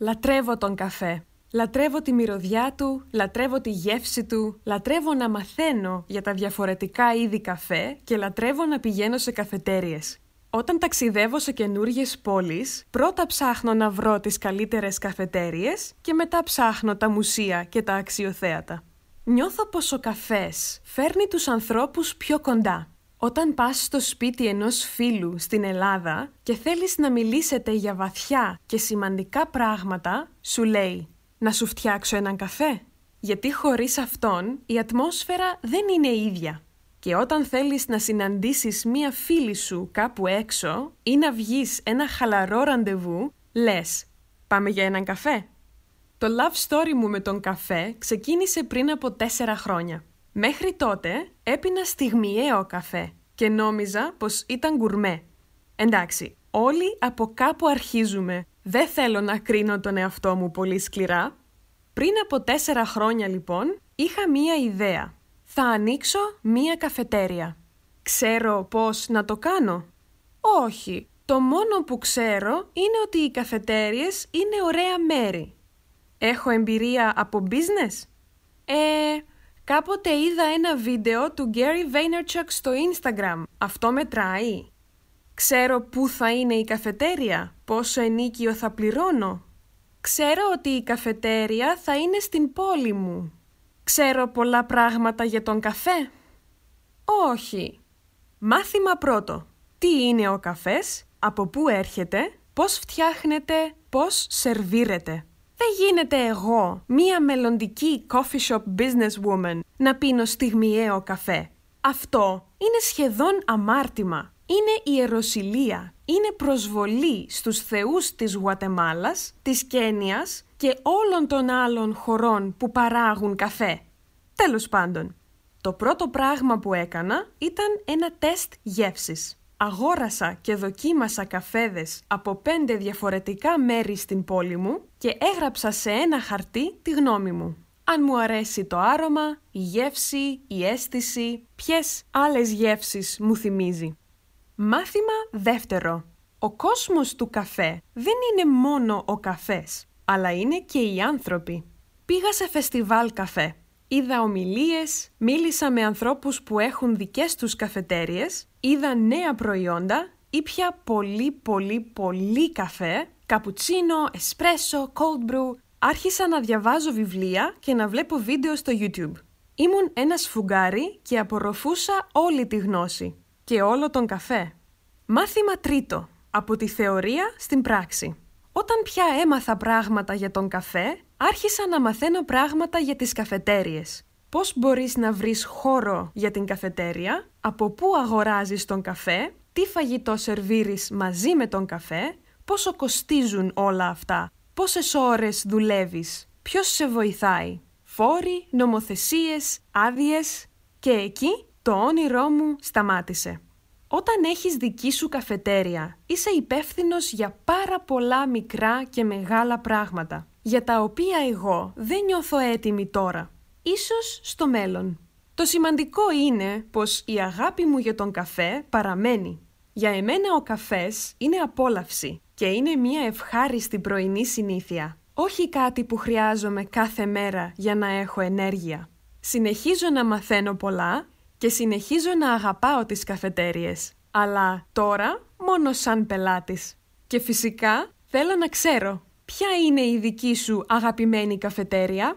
Λατρεύω τον καφέ. Λατρεύω τη μυρωδιά του, λατρεύω τη γεύση του, λατρεύω να μαθαίνω για τα διαφορετικά είδη καφέ και λατρεύω να πηγαίνω σε καφετέριες. Όταν ταξιδεύω σε καινούριε πόλεις, πρώτα ψάχνω να βρω τις καλύτερες καφετέριες και μετά ψάχνω τα μουσεία και τα αξιοθέατα. Νιώθω πως ο καφές φέρνει τους ανθρώπους πιο κοντά. Όταν πας στο σπίτι ενός φίλου στην Ελλάδα και θέλεις να μιλήσετε για βαθιά και σημαντικά πράγματα, σου λέει «Να σου φτιάξω έναν καφέ». Γιατί χωρίς αυτόν η ατμόσφαιρα δεν είναι ίδια. Και όταν θέλεις να συναντήσεις μία φίλη σου κάπου έξω ή να βγεις ένα χαλαρό ραντεβού, λες «Πάμε για έναν καφέ». Το love story μου με τον καφέ ξεκίνησε πριν από τέσσερα χρόνια. Μέχρι τότε έπινα στιγμιαίο καφέ και νόμιζα πως ήταν γκουρμέ. Εντάξει, όλοι από κάπου αρχίζουμε. Δεν θέλω να κρίνω τον εαυτό μου πολύ σκληρά. Πριν από τέσσερα χρόνια λοιπόν είχα μία ιδέα. Θα ανοίξω μία καφετέρια. Ξέρω πώς να το κάνω; Όχι, το μόνο που ξέρω είναι ότι οι καφετέριες είναι ωραία μέρη. Έχω εμπειρία από business? Ε, κάποτε είδα ένα βίντεο του Gary Vaynerchuk στο Instagram. Αυτό μετράει. Ξέρω πού θα είναι η καφετέρια, πόσο ενίκιο θα πληρώνω. Ξέρω ότι η καφετέρια θα είναι στην πόλη μου. Ξέρω πολλά πράγματα για τον καφέ. Όχι. Μάθημα πρώτο. Τι είναι ο καφές, από πού έρχεται, πώς φτιάχνεται, πώς σερβίρεται. Δεν γίνεται εγώ, μία μελλοντική coffee shop businesswoman, να πίνω στιγμιαίο καφέ. Αυτό είναι σχεδόν αμάρτημα. Είναι ιεροσιλία. Είναι προσβολή στους θεούς της Γουατεμάλας, της Κένιας και όλων των άλλων χωρών που παράγουν καφέ. Τέλος πάντων, το πρώτο πράγμα που έκανα ήταν ένα τεστ γεύσης αγόρασα και δοκίμασα καφέδες από πέντε διαφορετικά μέρη στην πόλη μου και έγραψα σε ένα χαρτί τη γνώμη μου. Αν μου αρέσει το άρωμα, η γεύση, η αίσθηση, ποιες άλλες γεύσεις μου θυμίζει. Μάθημα δεύτερο. Ο κόσμος του καφέ δεν είναι μόνο ο καφές, αλλά είναι και οι άνθρωποι. Πήγα σε φεστιβάλ καφέ. Είδα ομιλίες, μίλησα με ανθρώπους που έχουν δικές τους καφετέριες είδα νέα προϊόντα, ήπια πολύ πολύ πολύ καφέ, καπουτσίνο, εσπρέσο, cold brew. Άρχισα να διαβάζω βιβλία και να βλέπω βίντεο στο YouTube. Ήμουν ένας σφουγγάρι και απορροφούσα όλη τη γνώση και όλο τον καφέ. Μάθημα τρίτο. Από τη θεωρία στην πράξη. Όταν πια έμαθα πράγματα για τον καφέ, άρχισα να μαθαίνω πράγματα για τις καφετέριες. Πώς μπορείς να βρεις χώρο για την καφετέρια, από πού αγοράζεις τον καφέ, τι φαγητό σερβίρεις μαζί με τον καφέ, πόσο κοστίζουν όλα αυτά, πόσες ώρες δουλεύεις, ποιος σε βοηθάει, φόροι, νομοθεσίες, άδειες. Και εκεί το όνειρό μου σταμάτησε. Όταν έχεις δική σου καφετέρια, είσαι υπεύθυνος για πάρα πολλά μικρά και μεγάλα πράγματα, για τα οποία εγώ δεν νιώθω έτοιμη τώρα ίσως στο μέλλον. Το σημαντικό είναι πως η αγάπη μου για τον καφέ παραμένει. Για εμένα ο καφές είναι απόλαυση και είναι μια ευχάριστη πρωινή συνήθεια. Όχι κάτι που χρειάζομαι κάθε μέρα για να έχω ενέργεια. Συνεχίζω να μαθαίνω πολλά και συνεχίζω να αγαπάω τις καφετέριες. Αλλά τώρα μόνο σαν πελάτης. Και φυσικά θέλω να ξέρω ποια είναι η δική σου αγαπημένη καφετέρια;